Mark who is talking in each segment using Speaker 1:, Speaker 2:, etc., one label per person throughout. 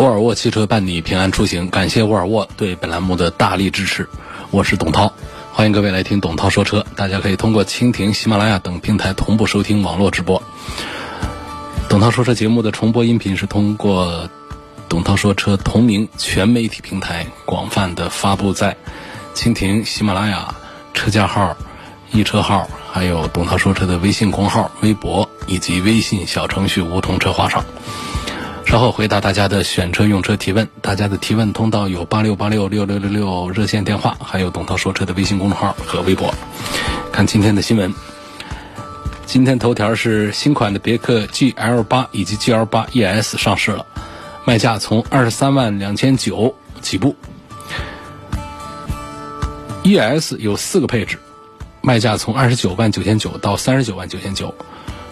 Speaker 1: 沃尔沃汽车伴你平安出行，感谢沃尔沃对本栏目的大力支持。我是董涛，欢迎各位来听董涛说车。大家可以通过蜻蜓、喜马拉雅等平台同步收听网络直播。董涛说车节目的重播音频是通过董涛说车同名全媒体平台广泛的发布在蜻蜓、喜马拉雅、车架号、易车号，还有董涛说车的微信公号、微博以及微信小程序梧桐车话上。稍后回答大家的选车用车提问，大家的提问通道有八六八六六六六六热线电话，还有董涛说车的微信公众号和微博。看今天的新闻，今天头条是新款的别克 GL 八以及 GL 八 ES 上市了，卖价从二十三万两千九起步。ES 有四个配置，卖价从二十九万九千九到三十九万九千九，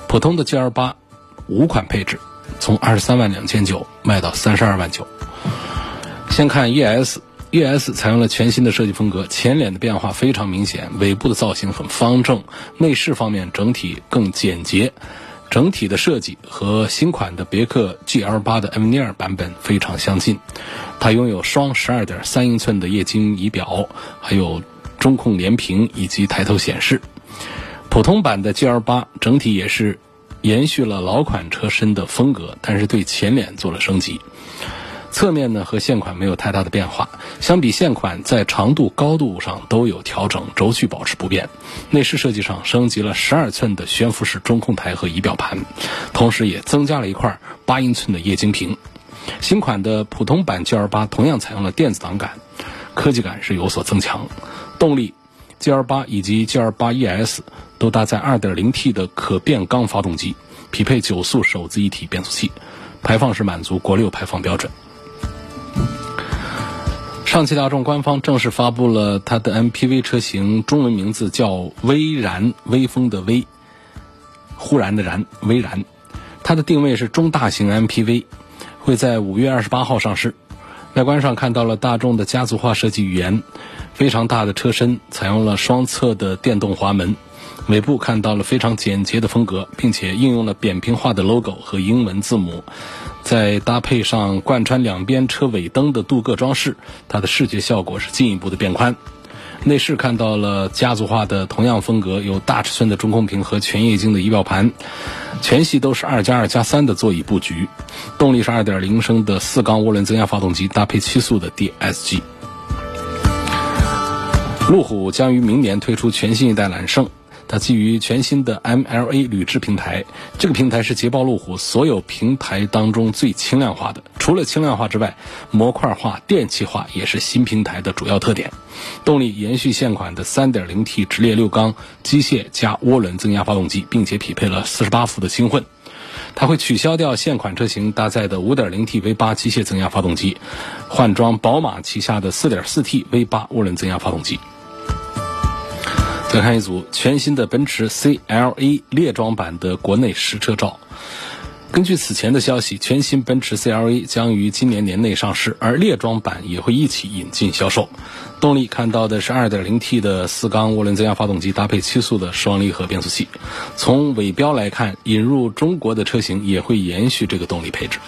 Speaker 1: 普通的 GL 八五款配置。从二十三万两千九卖到三十二万九。先看 ES，ES 采用了全新的设计风格，前脸的变化非常明显，尾部的造型很方正，内饰方面整体更简洁，整体的设计和新款的别克 GL 八的 m 尼尔版本非常相近。它拥有双十二点三英寸的液晶仪表，还有中控连屏以及抬头显示。普通版的 GL 八整体也是。延续了老款车身的风格，但是对前脸做了升级。侧面呢和现款没有太大的变化，相比现款在长度、高度上都有调整，轴距保持不变。内饰设计上升级了十二寸的悬浮式中控台和仪表盘，同时也增加了一块八英寸的液晶屏。新款的普通版 GL 八同样采用了电子档杆，科技感是有所增强。动力，GL 八以及 GL 八 ES。都搭载 2.0T 的可变缸发动机，匹配九速手自一体变速器，排放是满足国六排放标准。上汽大众官方正式发布了它的 MPV 车型，中文名字叫威然，威风的威，忽然的然，威然。它的定位是中大型 MPV，会在五月二十八号上市。外观上看到了大众的家族化设计语言，非常大的车身，采用了双侧的电动滑门。尾部看到了非常简洁的风格，并且应用了扁平化的 logo 和英文字母，再搭配上贯穿两边车尾灯的镀铬装饰，它的视觉效果是进一步的变宽。内饰看到了家族化的同样风格，有大尺寸的中控屏和全液晶的仪表盘，全系都是二加二加三的座椅布局。动力是二点零升的四缸涡轮增压发动机，搭配七速的 DSG。路虎将于明年推出全新一代揽胜。它基于全新的 MLA 铝制平台，这个平台是捷豹路虎所有平台当中最轻量化的。除了轻量化之外，模块化、电气化也是新平台的主要特点。动力延续现款的 3.0T 直列六缸机械加涡轮增压发动机，并且匹配了48伏的轻混。它会取消掉现款车型搭载的 5.0T V8 机械增压发动机，换装宝马旗下的 4.4T V8 涡轮增压发动机。再看一组全新的奔驰 CLA 列装版的国内实车照。根据此前的消息，全新奔驰 CLA 将于今年年内上市，而列装版也会一起引进销售。动力看到的是 2.0T 的四缸涡轮增压发动机，搭配七速的双离合变速器。从尾标来看，引入中国的车型也会延续这个动力配置。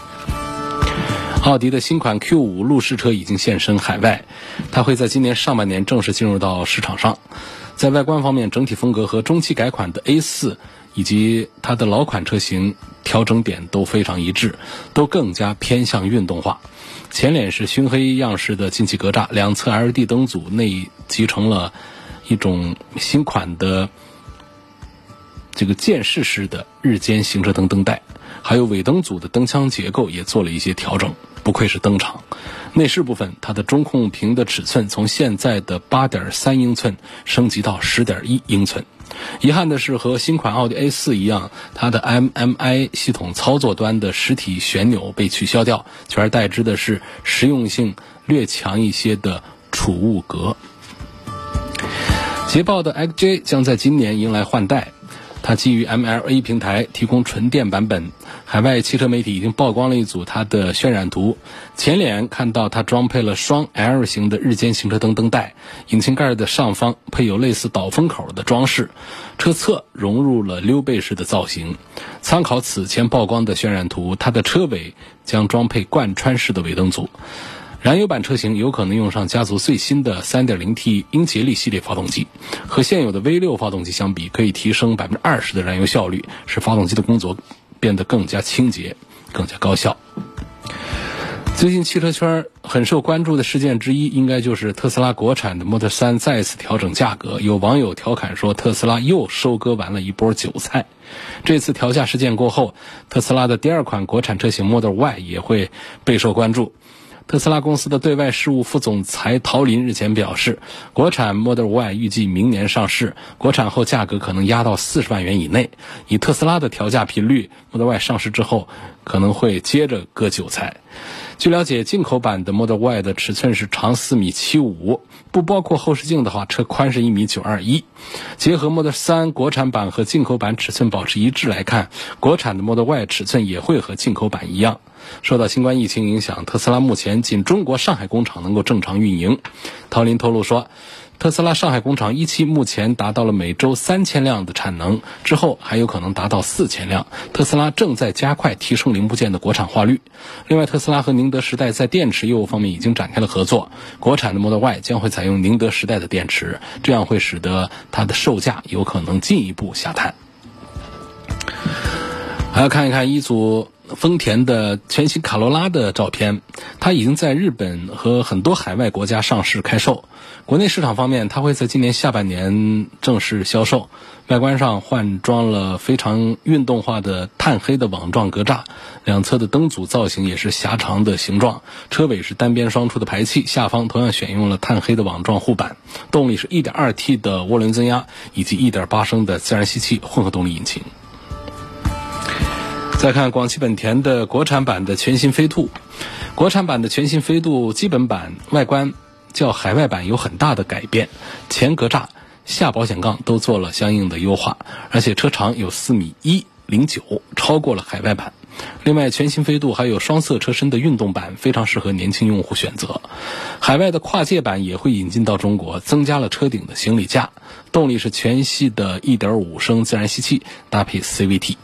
Speaker 1: 奥迪的新款 Q5 路试车已经现身海外，它会在今年上半年正式进入到市场上。在外观方面，整体风格和中期改款的 A4 以及它的老款车型调整点都非常一致，都更加偏向运动化。前脸是熏黑样式的进气格栅，两侧 LED 灯组内集成了一种新款的这个渐式式的日间行车灯灯带，还有尾灯组的灯腔结构也做了一些调整。不愧是登场。内饰部分，它的中控屏的尺寸从现在的八点三英寸升级到十点一英寸，遗憾的是，和新款奥迪 A 四一样，它的 MMI 系统操作端的实体旋钮被取消掉，取而代之的是实用性略强一些的储物格。捷豹的 XJ 将在今年迎来换代。它基于 MLA 平台提供纯电版本，海外汽车媒体已经曝光了一组它的渲染图。前脸看到它装配了双 L 型的日间行车灯灯带，引擎盖的上方配有类似导风口的装饰，车侧融入了溜背式的造型。参考此前曝光的渲染图，它的车尾将装配贯穿式的尾灯组。燃油版车型有可能用上家族最新的 3.0T 英杰利系列发动机，和现有的 V6 发动机相比，可以提升百分之二十的燃油效率，使发动机的工作变得更加清洁、更加高效。最近汽车圈很受关注的事件之一，应该就是特斯拉国产的 Model 3再次调整价格。有网友调侃说，特斯拉又收割完了一波韭菜。这次调价事件过后，特斯拉的第二款国产车型 Model Y 也会备受关注。特斯拉公司的对外事务副总裁陶林日前表示，国产 Model Y 预计明年上市，国产后价格可能压到四十万元以内。以特斯拉的调价频率，Model Y 上市之后可能会接着割韭菜。据了解，进口版的 Model Y 的尺寸是长四米七五，不包括后视镜的话，车宽是一米九二一。结合 Model 三国产版和进口版尺寸保持一致来看，国产的 Model Y 尺寸也会和进口版一样。受到新冠疫情影响，特斯拉目前仅中国上海工厂能够正常运营。陶林透露说，特斯拉上海工厂一期目前达到了每周三千辆的产能，之后还有可能达到四千辆。特斯拉正在加快提升零部件的国产化率。另外，特斯拉和宁德时代在电池业务方面已经展开了合作，国产的 Model Y 将会采用宁德时代的电池，这样会使得它的售价有可能进一步下探。还要看一看一组。丰田的全新卡罗拉的照片，它已经在日本和很多海外国家上市开售。国内市场方面，它会在今年下半年正式销售。外观上换装了非常运动化的碳黑的网状格栅，两侧的灯组造型也是狭长的形状，车尾是单边双出的排气，下方同样选用了碳黑的网状护板。动力是 1.2T 的涡轮增压以及1.8升的自然吸气混合动力引擎。再看广汽本田的国产版的全新飞度，国产版的全新飞度基本版外观较海外版有很大的改变，前格栅、下保险杠都做了相应的优化，而且车长有四米一零九，超过了海外版。另外，全新飞度还有双色车身的运动版，非常适合年轻用户选择。海外的跨界版也会引进到中国，增加了车顶的行李架。动力是全系的1.5升自然吸气，搭配 CVT。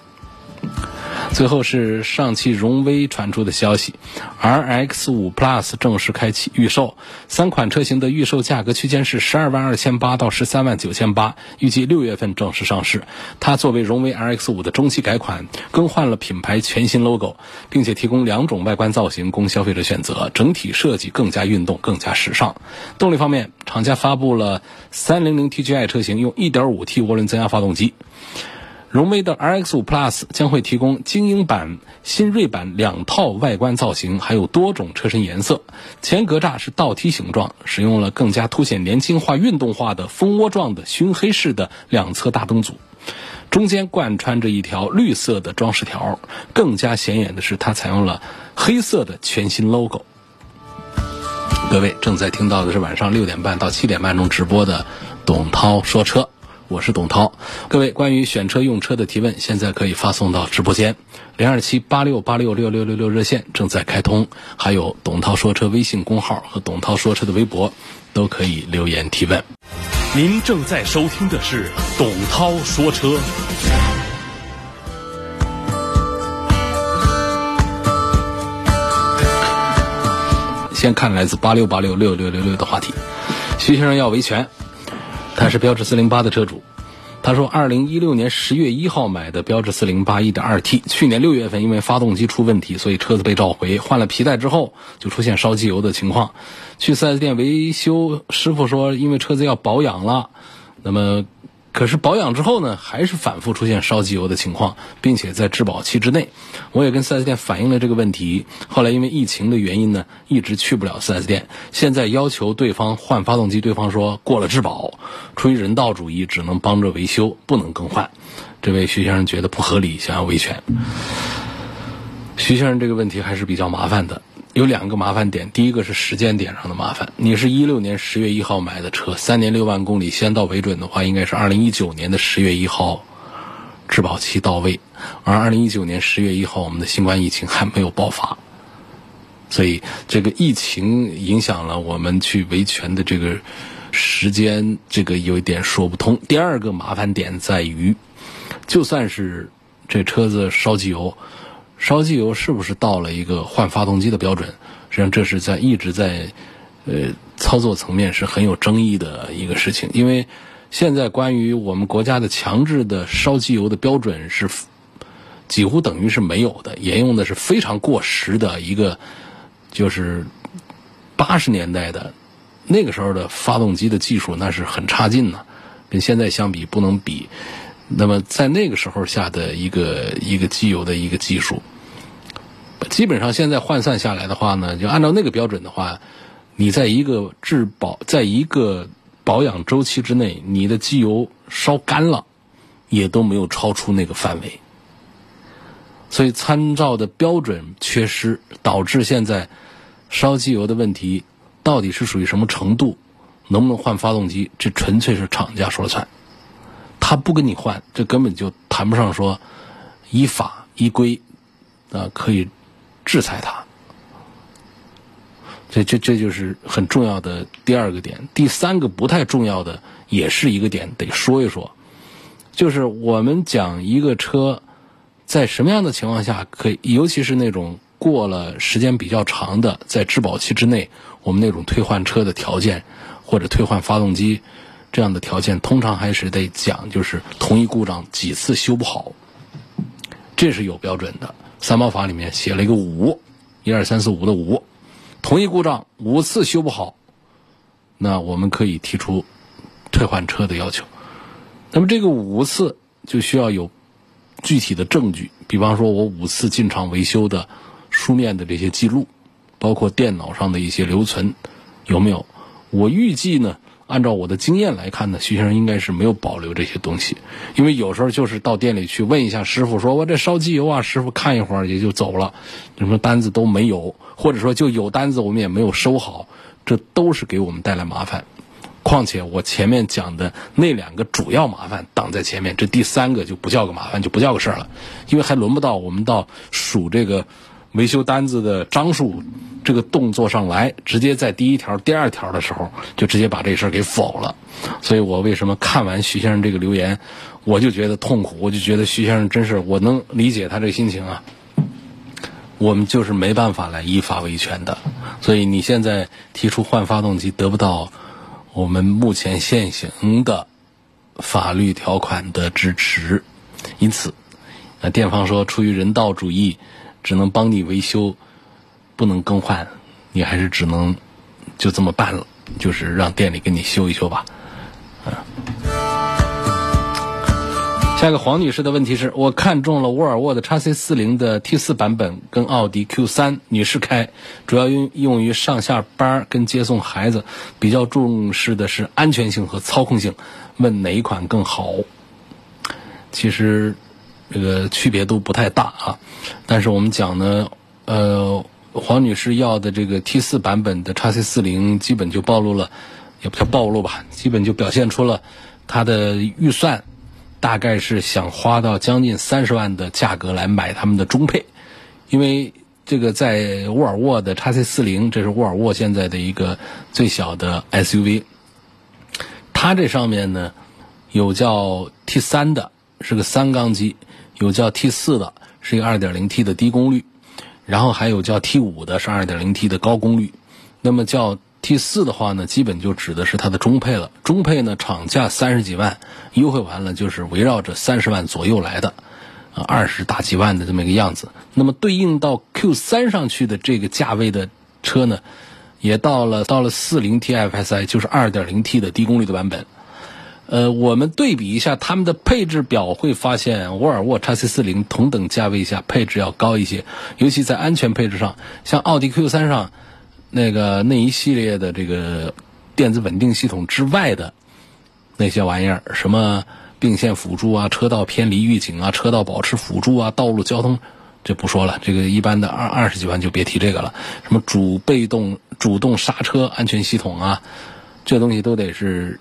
Speaker 1: 最后是上汽荣威传出的消息，RX 五 Plus 正式开启预售，三款车型的预售价格区间是十二万二千八到十三万九千八，预计六月份正式上市。它作为荣威 RX 五的中期改款，更换了品牌全新 logo，并且提供两种外观造型供消费者选择，整体设计更加运动、更加时尚。动力方面，厂家发布了三零零 TGI 车型用一点五 T 涡轮增压发动机。荣威的 RX 五 Plus 将会提供精英版、新锐版两套外观造型，还有多种车身颜色。前格栅是倒梯形状，使用了更加凸显年轻化、运动化的蜂窝状的熏黑式的两侧大灯组，中间贯穿着一条绿色的装饰条。更加显眼的是，它采用了黑色的全新 logo。各位正在听到的是晚上六点半到七点半钟直播的董涛说车。我是董涛，各位关于选车用车的提问，现在可以发送到直播间零二七八六八六六六六六热线正在开通，还有董涛说车微信公号和董涛说车的微博，都可以留言提问。
Speaker 2: 您正在收听的是董涛说车。
Speaker 1: 先看来自八六八六六六六六的话题，徐先生要维权。他是标致四零八的车主，他说，二零一六年十月一号买的标致四零八一点二 T，去年六月份因为发动机出问题，所以车子被召回，换了皮带之后就出现烧机油的情况，去四 S 店维修，师傅说因为车子要保养了，那么可是保养之后呢，还是反复出现烧机油的情况，并且在质保期之内，我也跟 4S 店反映了这个问题。后来因为疫情的原因呢，一直去不了 4S 店。现在要求对方换发动机，对方说过了质保，出于人道主义，只能帮着维修，不能更换。这位徐先生觉得不合理，想要维权。徐先生这个问题还是比较麻烦的。有两个麻烦点，第一个是时间点上的麻烦。你是一六年十月一号买的车，三年六万公里，先到为准的话，应该是二零一九年的十月一号质保期到位。而二零一九年十月一号，我们的新冠疫情还没有爆发，所以这个疫情影响了我们去维权的这个时间，这个有一点说不通。第二个麻烦点在于，就算是这车子烧机油。烧机油是不是到了一个换发动机的标准？实际上，这是在一直在呃操作层面是很有争议的一个事情。因为现在关于我们国家的强制的烧机油的标准是几乎等于是没有的，沿用的是非常过时的一个，就是八十年代的那个时候的发动机的技术，那是很差劲呢，跟现在相比不能比。那么在那个时候下的一个一个机油的一个技术，基本上现在换算下来的话呢，就按照那个标准的话，你在一个质保在一个保养周期之内，你的机油烧干了，也都没有超出那个范围。所以参照的标准缺失，导致现在烧机油的问题到底是属于什么程度，能不能换发动机，这纯粹是厂家说了算。他不跟你换，这根本就谈不上说依法依规啊可以制裁他。这这这就是很重要的第二个点。第三个不太重要的也是一个点，得说一说，就是我们讲一个车在什么样的情况下可以，尤其是那种过了时间比较长的，在质保期之内，我们那种退换车的条件或者退换发动机。这样的条件通常还是得讲，就是同一故障几次修不好，这是有标准的。三包法里面写了一个五，一二三四五的五，同一故障五次修不好，那我们可以提出退换车的要求。那么这个五次就需要有具体的证据，比方说我五次进厂维修的书面的这些记录，包括电脑上的一些留存，有没有？我预计呢。按照我的经验来看呢，徐先生应该是没有保留这些东西，因为有时候就是到店里去问一下师傅，说我这烧机油啊，师傅看一会儿也就走了，什么单子都没有，或者说就有单子我们也没有收好，这都是给我们带来麻烦。况且我前面讲的那两个主要麻烦挡在前面，这第三个就不叫个麻烦，就不叫个事儿了，因为还轮不到我们到数这个。维修单子的张数，这个动作上来，直接在第一条、第二条的时候，就直接把这事儿给否了。所以我为什么看完徐先生这个留言，我就觉得痛苦，我就觉得徐先生真是，我能理解他这心情啊。我们就是没办法来依法维权的，所以你现在提出换发动机得不到我们目前现行的法律条款的支持，因此，那店方说出于人道主义。只能帮你维修，不能更换，你还是只能就这么办了，就是让店里给你修一修吧。嗯。下一个黄女士的问题是我看中了沃尔沃的 x C 四零的 T 四版本跟奥迪 Q 三，女士开，主要用用于上下班跟接送孩子，比较重视的是安全性和操控性，问哪一款更好？其实。这个区别都不太大啊，但是我们讲呢，呃，黄女士要的这个 T 四版本的叉 C 四零，基本就暴露了，也不叫暴露吧，基本就表现出了她的预算大概是想花到将近三十万的价格来买他们的中配，因为这个在沃尔沃的叉 C 四零，这是沃尔沃现在的一个最小的 SUV，它这上面呢有叫 T 三的，是个三缸机。有叫 T 四的，是一个 2.0T 的低功率，然后还有叫 T 五的，是 2.0T 的高功率。那么叫 T 四的话呢，基本就指的是它的中配了。中配呢，厂价三十几万，优惠完了就是围绕着三十万左右来的，啊，二十大几万的这么一个样子。那么对应到 Q 三上去的这个价位的车呢，也到了到了 40TFSI，就是 2.0T 的低功率的版本。呃，我们对比一下他们的配置表，会发现沃尔沃 x C 四零同等价位下配置要高一些，尤其在安全配置上，像奥迪 Q 三上那个那一系列的这个电子稳定系统之外的那些玩意儿，什么并线辅助啊、车道偏离预警啊、车道保持辅助啊、道路交通，这不说了，这个一般的二二十几万就别提这个了，什么主被动主动刹车安全系统啊，这东西都得是。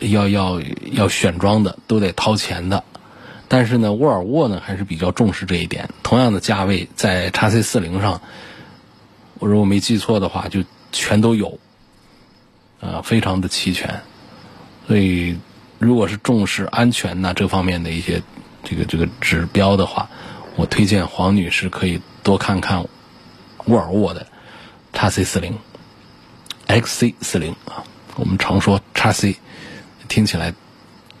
Speaker 1: 要要要选装的都得掏钱的，但是呢，沃尔沃呢还是比较重视这一点。同样的价位，在叉 C 四零上，我如果没记错的话，就全都有，啊，非常的齐全。所以，如果是重视安全呐这方面的一些这个这个指标的话，我推荐黄女士可以多看看沃尔沃的叉 C 四零、XC 四零啊，我们常说叉 C。听起来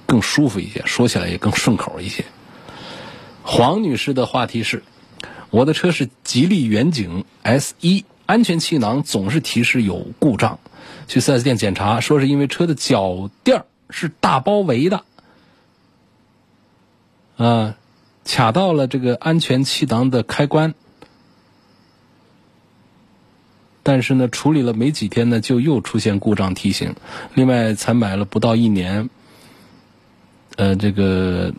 Speaker 1: 更舒服一些，说起来也更顺口一些。黄女士的话题是：我的车是吉利远景 S 一，安全气囊总是提示有故障，去 4S 店检查，说是因为车的脚垫是大包围的，啊，卡到了这个安全气囊的开关。但是呢，处理了没几天呢，就又出现故障提醒。另外，才买了不到一年，呃，这个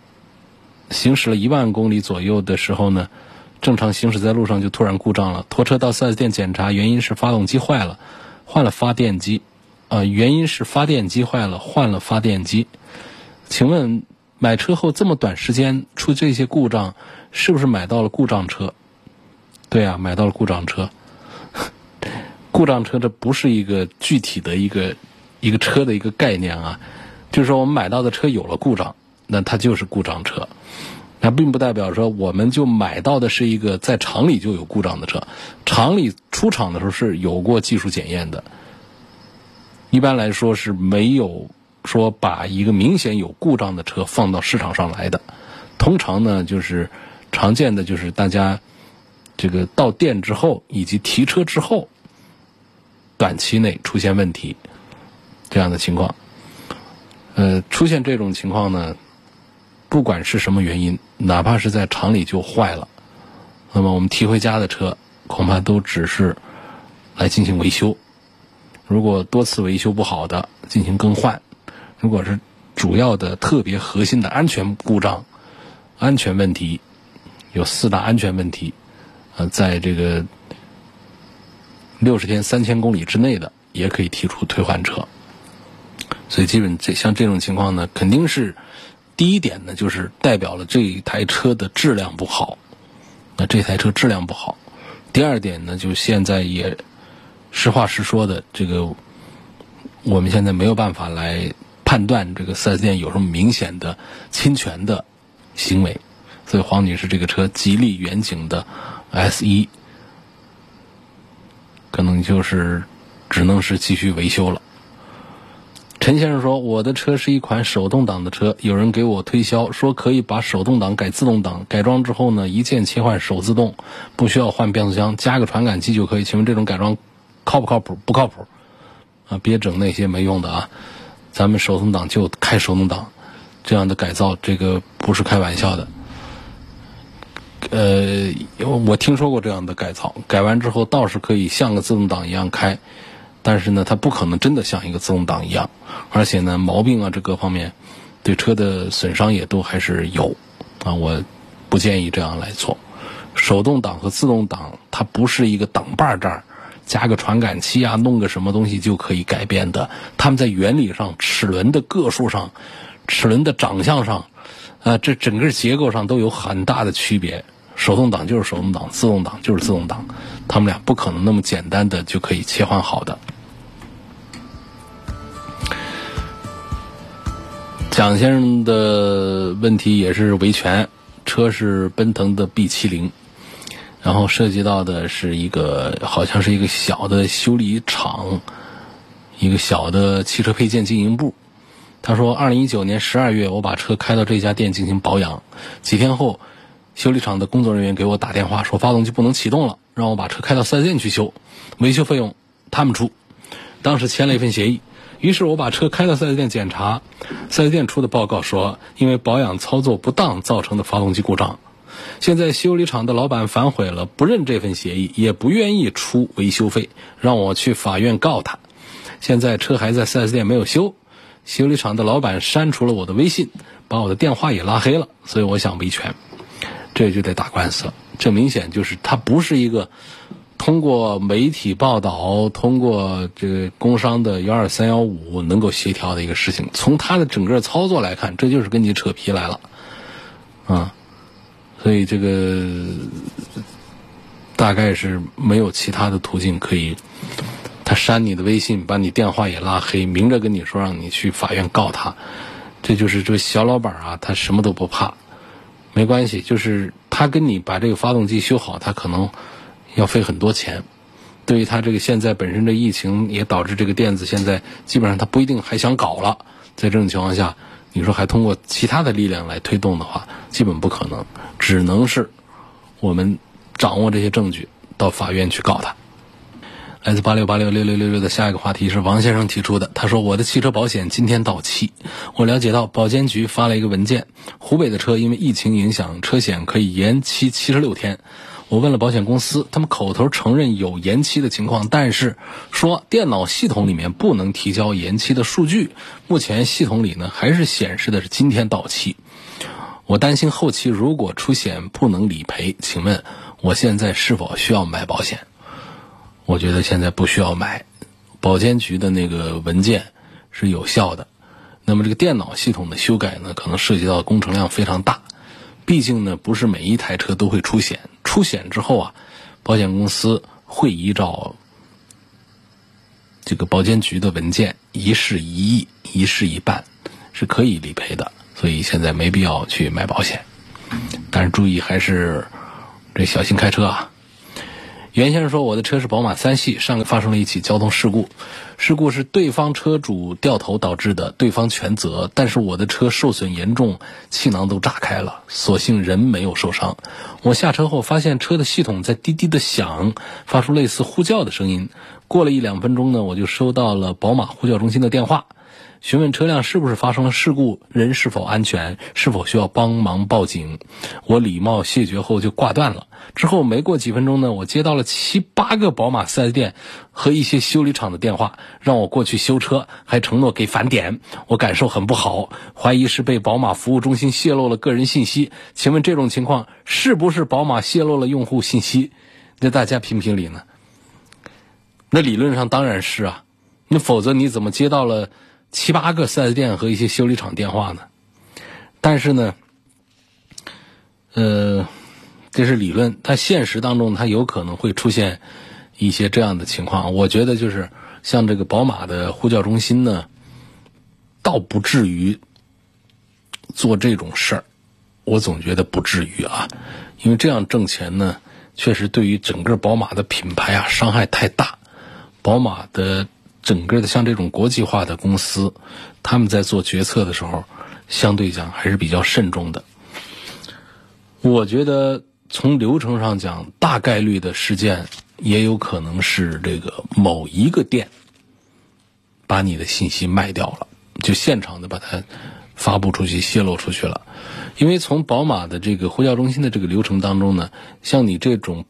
Speaker 1: 行驶了一万公里左右的时候呢，正常行驶在路上就突然故障了。拖车到 4S 店检查，原因是发动机坏了，换了发电机。啊，原因是发电机坏了，换了发电机。请问买车后这么短时间出这些故障，是不是买到了故障车？对啊，买到了故障车。故障车这不是一个具体的一个一个车的一个概念啊，就是说我们买到的车有了故障，那它就是故障车，那并不代表说我们就买到的是一个在厂里就有故障的车，厂里出厂的时候是有过技术检验的，一般来说是没有说把一个明显有故障的车放到市场上来的，通常呢就是常见的就是大家这个到店之后以及提车之后。短期内出现问题，这样的情况，呃，出现这种情况呢，不管是什么原因，哪怕是在厂里就坏了，那么我们提回家的车，恐怕都只是来进行维修。如果多次维修不好的，进行更换；如果是主要的、特别核心的安全故障、安全问题，有四大安全问题，呃，在这个。六十天三千公里之内的也可以提出退换车，所以基本这像这种情况呢，肯定是第一点呢，就是代表了这一台车的质量不好。那这台车质量不好。第二点呢，就现在也实话实说的，这个我们现在没有办法来判断这个四 S 店有什么明显的侵权的行为。所以黄女士这个车，吉利远景的 S 一。可能就是只能是继续维修了。陈先生说：“我的车是一款手动挡的车，有人给我推销说可以把手动挡改自动挡，改装之后呢，一键切换手自动，不需要换变速箱，加个传感器就可以。请问这种改装靠不靠谱？不靠谱啊！别整那些没用的啊！咱们手动挡就开手动挡，这样的改造这个不是开玩笑的。”呃，我听说过这样的改造，改完之后倒是可以像个自动挡一样开，但是呢，它不可能真的像一个自动挡一样，而且呢，毛病啊这各方面，对车的损伤也都还是有，啊，我不建议这样来做。手动挡和自动挡它不是一个挡把这儿加个传感器啊，弄个什么东西就可以改变的，它们在原理上、齿轮的个数上、齿轮的长相上，啊，这整个结构上都有很大的区别。手动挡就是手动挡，自动挡就是自动挡，他们俩不可能那么简单的就可以切换好的。蒋先生的问题也是维权，车是奔腾的 B 七零，然后涉及到的是一个好像是一个小的修理厂，一个小的汽车配件经营部。他说，二零一九年十二月，我把车开到这家店进行保养，几天后。修理厂的工作人员给我打电话说，发动机不能启动了，让我把车开到四 S 店去修，维修费用他们出。当时签了一份协议，于是我把车开到 4S 店检查，4S 店出的报告说，因为保养操作不当造成的发动机故障。现在修理厂的老板反悔了，不认这份协议，也不愿意出维修费，让我去法院告他。现在车还在 4S 店没有修，修理厂的老板删除了我的微信，把我的电话也拉黑了，所以我想维权，这就得打官司了。这明显就是他不是一个通过媒体报道、通过这个工商的幺二三幺五能够协调的一个事情。从他的整个操作来看，这就是跟你扯皮来了，啊。所以这个大概是没有其他的途径可以，删你的微信，把你电话也拉黑，明着跟你说让你去法院告他，这就是这小老板啊，他什么都不怕，没关系，就是他跟你把这个发动机修好，他可能要费很多钱。对于他这个现在本身这疫情也导致这个店子现在基本上他不一定还想搞了，在这种情况下。你说还通过其他的力量来推动的话，基本不可能，只能是我们掌握这些证据，到法院去告他。来自八六八六六六六六的下一个话题是王先生提出的，他说我的汽车保险今天到期，我了解到保监局发了一个文件，湖北的车因为疫情影响，车险可以延期七十六天。我问了保险公司，他们口头承认有延期的情况，但是说电脑系统里面不能提交延期的数据。目前系统里呢还是显示的是今天到期。我担心后期如果出险不能理赔，请问我现在是否需要买保险？我觉得现在不需要买，保监局的那个文件是有效的。那么这个电脑系统的修改呢，可能涉及到工程量非常大。毕竟呢，不是每一台车都会出险。出险之后啊，保险公司会依照这个保监局的文件一事一议，一事一办，是可以理赔的。所以现在没必要去买保险，但是注意还是这小心开车啊。袁先生说：“我的车是宝马三系，上个发生了一起交通事故，事故是对方车主掉头导致的，对方全责。但是我的车受损严重，气囊都炸开了，所幸人没有受伤。我下车后发现车的系统在滴滴的响，发出类似呼叫的声音。过了一两分钟呢，我就收到了宝马呼叫中心的电话。”询问车辆是不是发生了事故，人是否安全，是否需要帮忙报警。我礼貌谢绝后就挂断了。之后没过几分钟呢，我接到了七八个宝马 4S 店和一些修理厂的电话，让我过去修车，还承诺给返点。我感受很不好，怀疑是被宝马服务中心泄露了个人信息。请问这种情况是不是宝马泄露了用户信息？那大家评评理呢？那理论上当然是啊，那否则你怎么接到了？七八个四 S 店和一些修理厂电话呢，但是呢，呃，这是理论，它现实当中它有可能会出现一些这样的情况。我觉得就是像这个宝马的呼叫中心呢，倒不至于做这种事儿，我总觉得不至于啊，因为这样挣钱呢，确实对于整个宝马的品牌啊伤害太大，宝马的。整个的像这种国际化的公司，他们在做决策的时候，相对讲还是比较慎重的。我觉得从流程上讲，大概率的事件也有可能是这个某一个店把你的信息卖掉了，就现场的把它发布出去、泄露出去了。因为从宝马的这个呼叫中心的这个流程当中呢，像你这种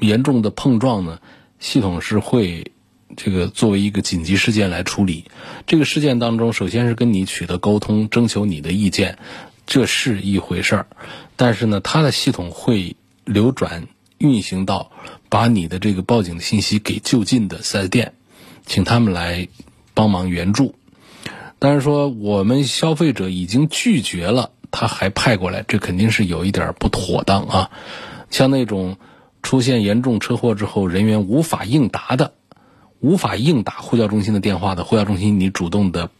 Speaker 1: 严重的碰撞呢，系统是会。这个作为一个紧急事件来处理，这个事件当中，首先是跟你取得沟通，征求你的意见，这是一回事儿。但是呢，它的系统会流转运行到把你的这个报警信息给就近的四 S 店，请他们来帮忙援助。但是说我们消费者已经拒绝了，他还派过来，这肯定是有一点不妥当啊。像那种出现严重车祸之后，人员无法应答的。无法应打呼叫中心的电话的呼叫中心，你主动的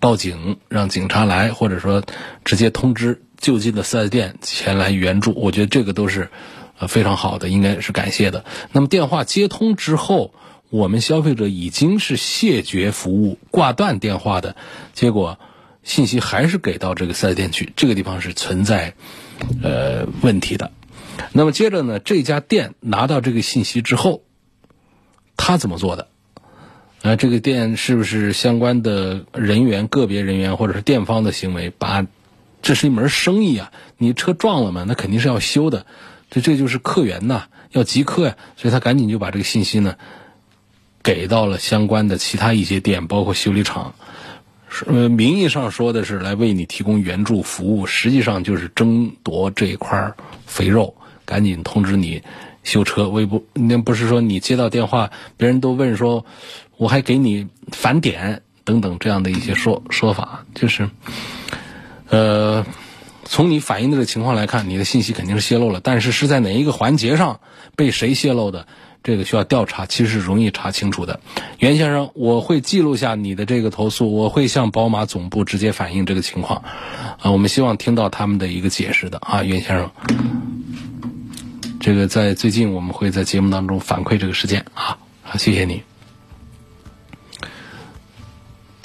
Speaker 1: 报警，让警察来，或者说直接通知就近的四 S 店前来援助，我觉得这个都是呃非常好的，应该是感谢的。那么电话接通之后，我们消费者已经是谢绝服务、挂断电话的，结果信息还是给到这个四 S 店去，这个地方是存在呃问题的。那么接着呢，这家店拿到这个信息之后，他怎么做的？啊，这个店是不是相关的人员、个别人员或者是店方的行为？把，这是一门生意啊！你车撞了嘛，那肯定是要修的，这这就是客源呐，要集客呀，所以他赶紧就把这个信息呢，给到了相关的其他一些店，包括修理厂。呃，名义上说的是来为你提供援助服务，实际上就是争夺这一块肥肉，赶紧通知你修车。微博那不是说你接到电话，别人都问说。我还给你返点等等这样的一些说说法，就是，呃，从你反映的这个情况来看，你的信息肯定是泄露了，但是是在哪一个环节上被谁泄露的，这个需要调查，其实是容易查清楚的。袁先生，我会记录下你的这个投诉，我会向宝马总部直接反映这个情况，啊，我们希望听到他们的一个解释的啊，袁先生，这个在最近我们会在节目当中反馈这个事件啊，好，谢谢你。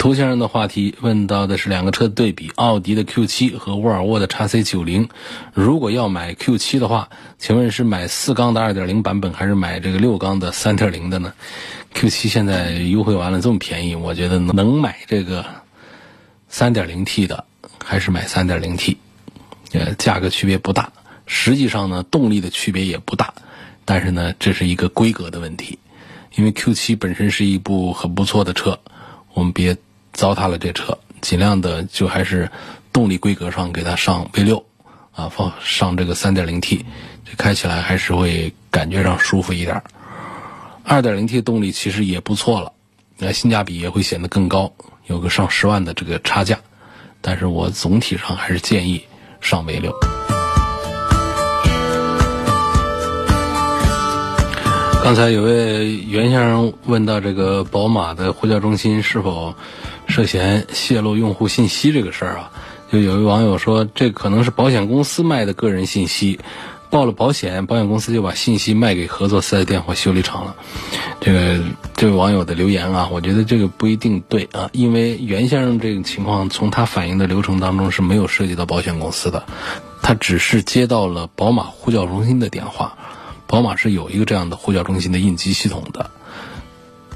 Speaker 1: 涂先生的话题问到的是两个车对比：奥迪的 Q7 和沃尔沃的 x C90。如果要买 Q7 的话，请问是买四缸的2.0版本，还是买这个六缸的3.0的呢？Q7 现在优惠完了这么便宜，我觉得能买这个 3.0T 的，还是买 3.0T。呃，价格区别不大，实际上呢，动力的区别也不大，但是呢，这是一个规格的问题，因为 Q7 本身是一部很不错的车，我们别。糟蹋了这车，尽量的就还是动力规格上给它上 V 六，啊，放上这个 3.0T，这开起来还是会感觉上舒服一点。2.0T 动力其实也不错了，那性价比也会显得更高，有个上十万的这个差价。但是我总体上还是建议上 V 六。刚才有位袁先生问到这个宝马的呼叫中心是否？涉嫌泄露用户信息这个事儿啊，就有位网友说，这可能是保险公司卖的个人信息，报了保险，保险公司就把信息卖给合作四 S 店或修理厂了。这个这位网友的留言啊，我觉得这个不一定对啊，因为袁先生这个情况，从他反映的流程当中是没有涉及到保险公司的，他只是接到了宝马呼叫中心的电话，宝马是有一个这样的呼叫中心的应急系统的。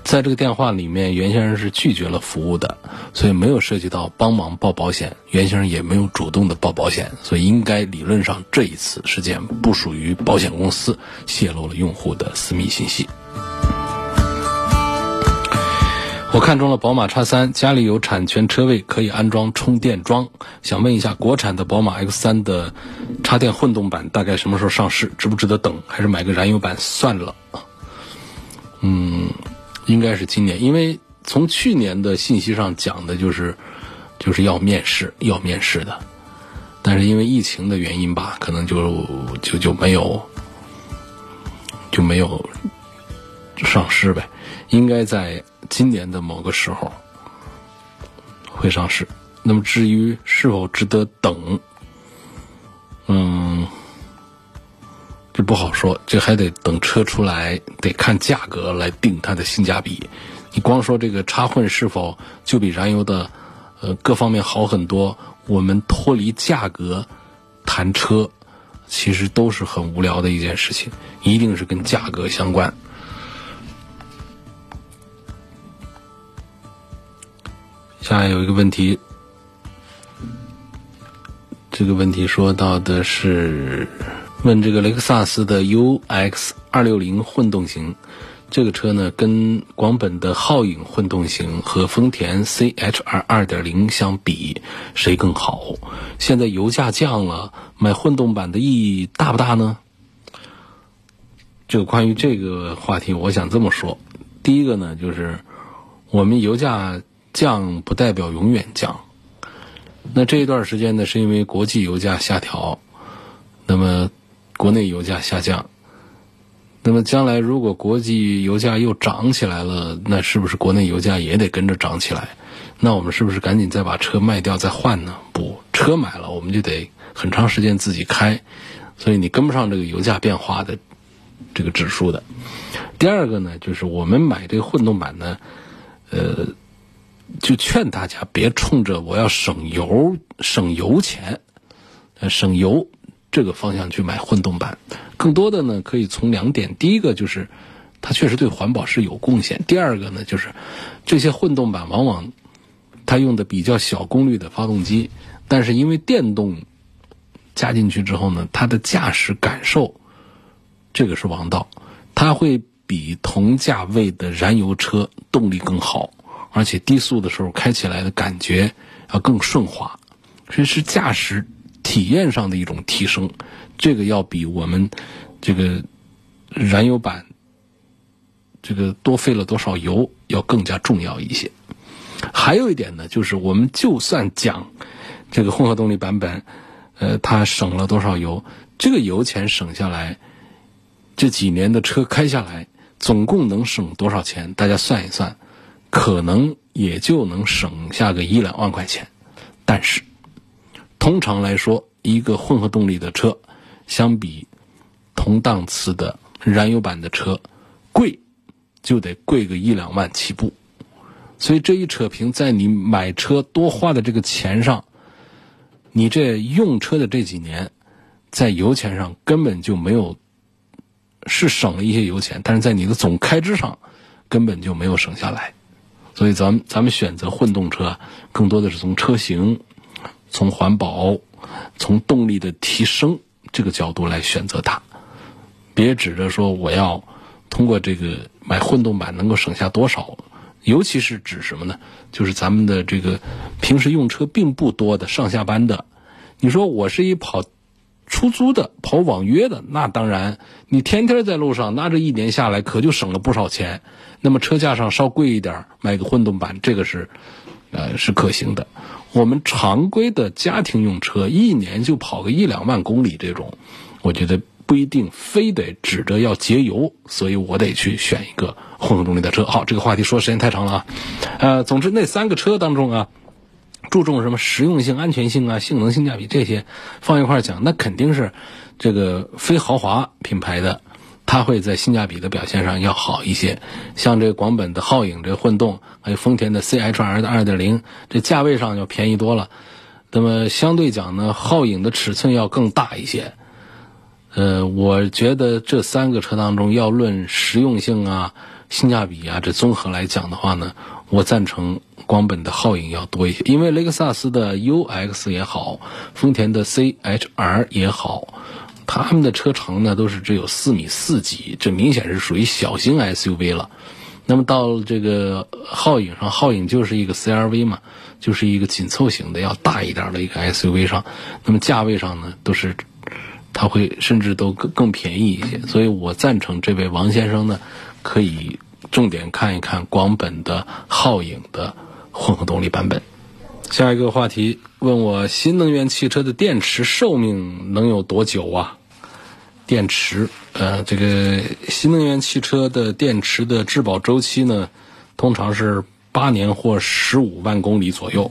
Speaker 1: 在这个电话里面，袁先生是拒绝了服务的，所以没有涉及到帮忙报保险，袁先生也没有主动的报保险，所以应该理论上这一次事件不属于保险公司泄露了用户的私密信息。我看中了宝马叉三，家里有产权车位，可以安装充电桩，想问一下，国产的宝马 X 三的插电混动版大概什么时候上市？值不值得等？还是买个燃油版算了？嗯。应该是今年，因为从去年的信息上讲的就是，就是要面试，要面试的，但是因为疫情的原因吧，可能就就就没有，就没有上市呗。应该在今年的某个时候会上市。那么至于是否值得等，嗯。这不好说，这还得等车出来，得看价格来定它的性价比。你光说这个插混是否就比燃油的，呃，各方面好很多？我们脱离价格谈车，其实都是很无聊的一件事情，一定是跟价格相关。下面有一个问题，这个问题说到的是。问这个雷克萨斯的 UX 二六零混动型，这个车呢跟广本的皓影混动型和丰田 CHR 二点零相比，谁更好？现在油价降了，买混动版的意义大不大呢？就关于这个话题，我想这么说：第一个呢，就是我们油价降不代表永远降。那这一段时间呢，是因为国际油价下调，那么。国内油价下降，那么将来如果国际油价又涨起来了，那是不是国内油价也得跟着涨起来？那我们是不是赶紧再把车卖掉再换呢？不，车买了我们就得很长时间自己开，所以你跟不上这个油价变化的这个指数的。第二个呢，就是我们买这个混动版呢，呃，就劝大家别冲着我要省油、省油钱、省油。这个方向去买混动版，更多的呢可以从两点，第一个就是它确实对环保是有贡献。第二个呢，就是这些混动版往往它用的比较小功率的发动机，但是因为电动加进去之后呢，它的驾驶感受这个是王道，它会比同价位的燃油车动力更好，而且低速的时候开起来的感觉要更顺滑，所以是驾驶体验上的一种提升。这个要比我们这个燃油版。这个多费了多少油要更加重要一些。还有一点呢，就是我们就算讲这个混合动力版本，呃，它省了多少油，这个油钱省下来，这几年的车开下来，总共能省多少钱？大家算一算，可能也就能省下个一两万块钱。但是，通常来说，一个混合动力的车，相比同档次的燃油版的车，贵。就得贵个一两万起步，所以这一扯平，在你买车多花的这个钱上，你这用车的这几年，在油钱上根本就没有，是省了一些油钱，但是在你的总开支上根本就没有省下来。所以咱们咱们选择混动车，更多的是从车型、从环保、从动力的提升这个角度来选择它，别指着说我要通过这个。买混动版能够省下多少？尤其是指什么呢？就是咱们的这个平时用车并不多的上下班的。你说我是一跑出租的、跑网约的，那当然你天天在路上，那这一年下来可就省了不少钱。那么车价上稍贵一点，买个混动版，这个是呃是可行的。我们常规的家庭用车，一年就跑个一两万公里，这种我觉得。不一定非得指着要节油，所以我得去选一个混合动力的车。好，这个话题说时间太长了啊。呃，总之那三个车当中啊，注重什么实用性、安全性啊、性能、性价比这些放一块讲，那肯定是这个非豪华品牌的，它会在性价比的表现上要好一些。像这广本的皓影这混动，还有丰田的 CHR 的2.0，这价位上要便宜多了。那么相对讲呢，皓影的尺寸要更大一些。呃，我觉得这三个车当中，要论实用性啊、性价比啊，这综合来讲的话呢，我赞成广本的皓影要多一些。因为雷克萨斯的 UX 也好，丰田的 CHR 也好，他们的车长呢都是只有四米四几，这明显是属于小型 SUV 了。那么到这个皓影上，皓影就是一个 CRV 嘛，就是一个紧凑型的，要大一点的一个 SUV 上，那么价位上呢都是。它会甚至都更更便宜一些，所以我赞成这位王先生呢，可以重点看一看广本的皓影的混合动力版本。下一个话题问我新能源汽车的电池寿命能有多久啊？电池，呃，这个新能源汽车的电池的质保周期呢，通常是八年或十五万公里左右。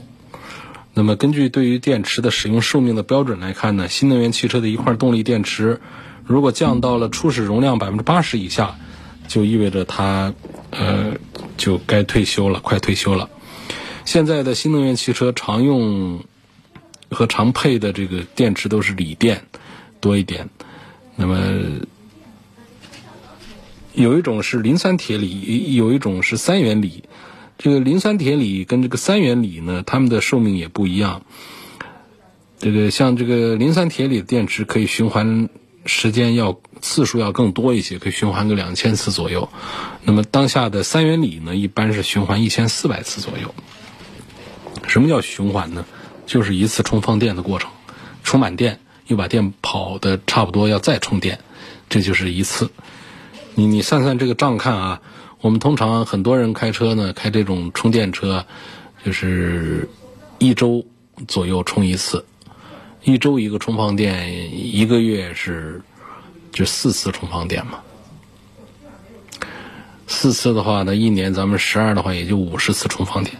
Speaker 1: 那么，根据对于电池的使用寿命的标准来看呢，新能源汽车的一块动力电池，如果降到了初始容量百分之八十以下，就意味着它，呃，就该退休了，快退休了。现在的新能源汽车常用和常配的这个电池都是锂电多一点，那么有一种是磷酸铁锂，有一种是三元锂。这个磷酸铁锂跟这个三元锂呢，它们的寿命也不一样。这个像这个磷酸铁锂的电池可以循环时间要次数要更多一些，可以循环个两千次左右。那么当下的三元锂呢，一般是循环一千四百次左右。什么叫循环呢？就是一次充放电的过程，充满电又把电跑的差不多，要再充电，这就是一次。你你算算这个账看啊。我们通常很多人开车呢，开这种充电车，就是一周左右充一次，一周一个充放电，一个月是就四次充放电嘛。四次的话呢，一年咱们十二的话也就五十次充放电，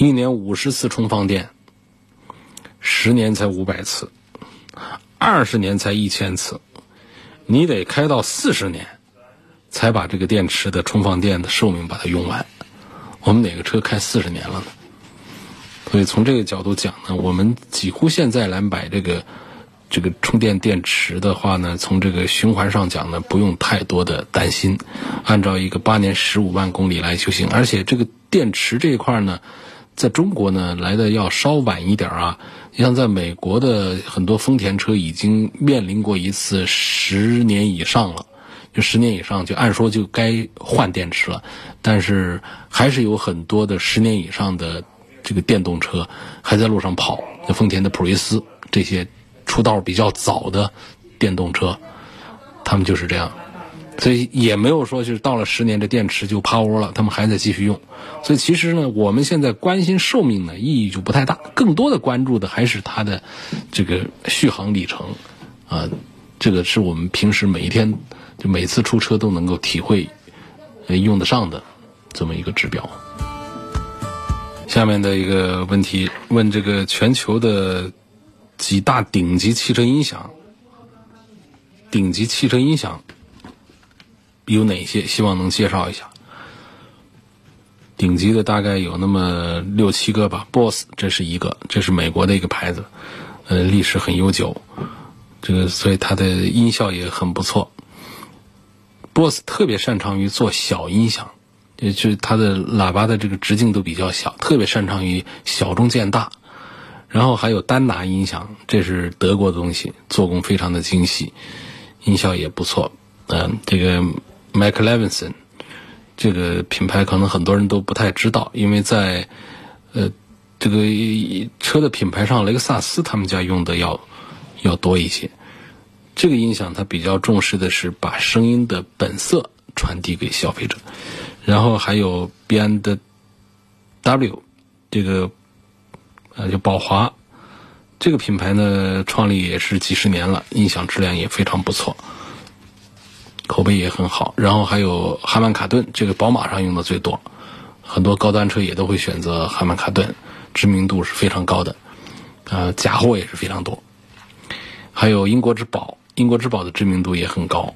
Speaker 1: 一年五十次充放电，十年才五百次，二十年才一千次，你得开到四十年。才把这个电池的充放电的寿命把它用完。我们哪个车开四十年了呢？所以从这个角度讲呢，我们几乎现在来买这个这个充电电池的话呢，从这个循环上讲呢，不用太多的担心，按照一个八年十五万公里来就行。而且这个电池这一块呢，在中国呢来的要稍晚一点啊。你像在美国的很多丰田车已经面临过一次十年以上了，就十年以上就按说就该换电池了，但是还是有很多的十年以上的这个电动车还在路上跑，丰田的普锐斯这些。出道比较早的电动车，他们就是这样，所以也没有说就是到了十年这电池就趴窝了，他们还在继续用。所以其实呢，我们现在关心寿命呢意义就不太大，更多的关注的还是它的这个续航里程啊，这个是我们平时每一天就每次出车都能够体会用得上的这么一个指标。下面的一个问题问这个全球的。几大顶级汽车音响，顶级汽车音响有哪些？希望能介绍一下。顶级的大概有那么六七个吧。BOSS 这是一个，这是美国的一个牌子，呃，历史很悠久，这个所以它的音效也很不错。BOSS 特别擅长于做小音响，也就是它的喇叭的这个直径都比较小，特别擅长于小中见大。然后还有丹拿音响，这是德国的东西，做工非常的精细，音效也不错。嗯，这个 Mac Levinson 这个品牌可能很多人都不太知道，因为在呃这个车的品牌上，雷克萨斯他们家用的要要多一些。这个音响它比较重视的是把声音的本色传递给消费者。然后还有 B&W 这个。呃，就宝华这个品牌呢，创立也是几十年了，音响质量也非常不错，口碑也很好。然后还有哈曼卡顿，这个宝马上用的最多，很多高端车也都会选择哈曼卡顿，知名度是非常高的，呃，假货也是非常多。还有英国之宝，英国之宝的知名度也很高，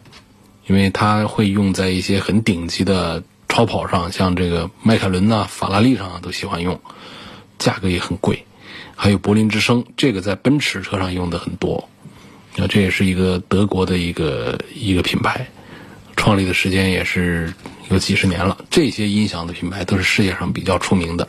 Speaker 1: 因为它会用在一些很顶级的超跑上，像这个迈凯伦呐、法拉利上都喜欢用。价格也很贵，还有柏林之声，这个在奔驰车上用的很多，啊，这也是一个德国的一个一个品牌，创立的时间也是有几十年了。这些音响的品牌都是世界上比较出名的。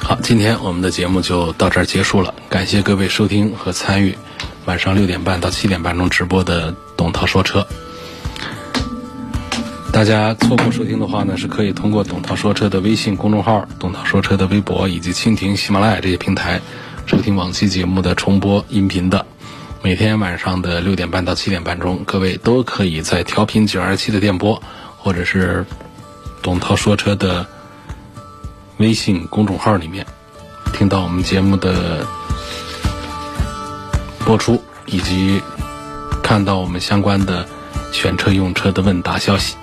Speaker 1: 好，今天我们的节目就到这儿结束了，感谢各位收听和参与晚上六点半到七点半钟直播的董涛说车。大家错过收听的话呢，是可以通过“董涛说车”的微信公众号、“董涛说车”的微博以及蜻蜓、喜马拉雅这些平台收听往期节目的重播音频的。每天晚上的六点半到七点半钟，各位都可以在调频九二七的电波，或者是“董涛说车”的微信公众号里面听到我们节目的播出，以及看到我们相关的选车用车的问答消息。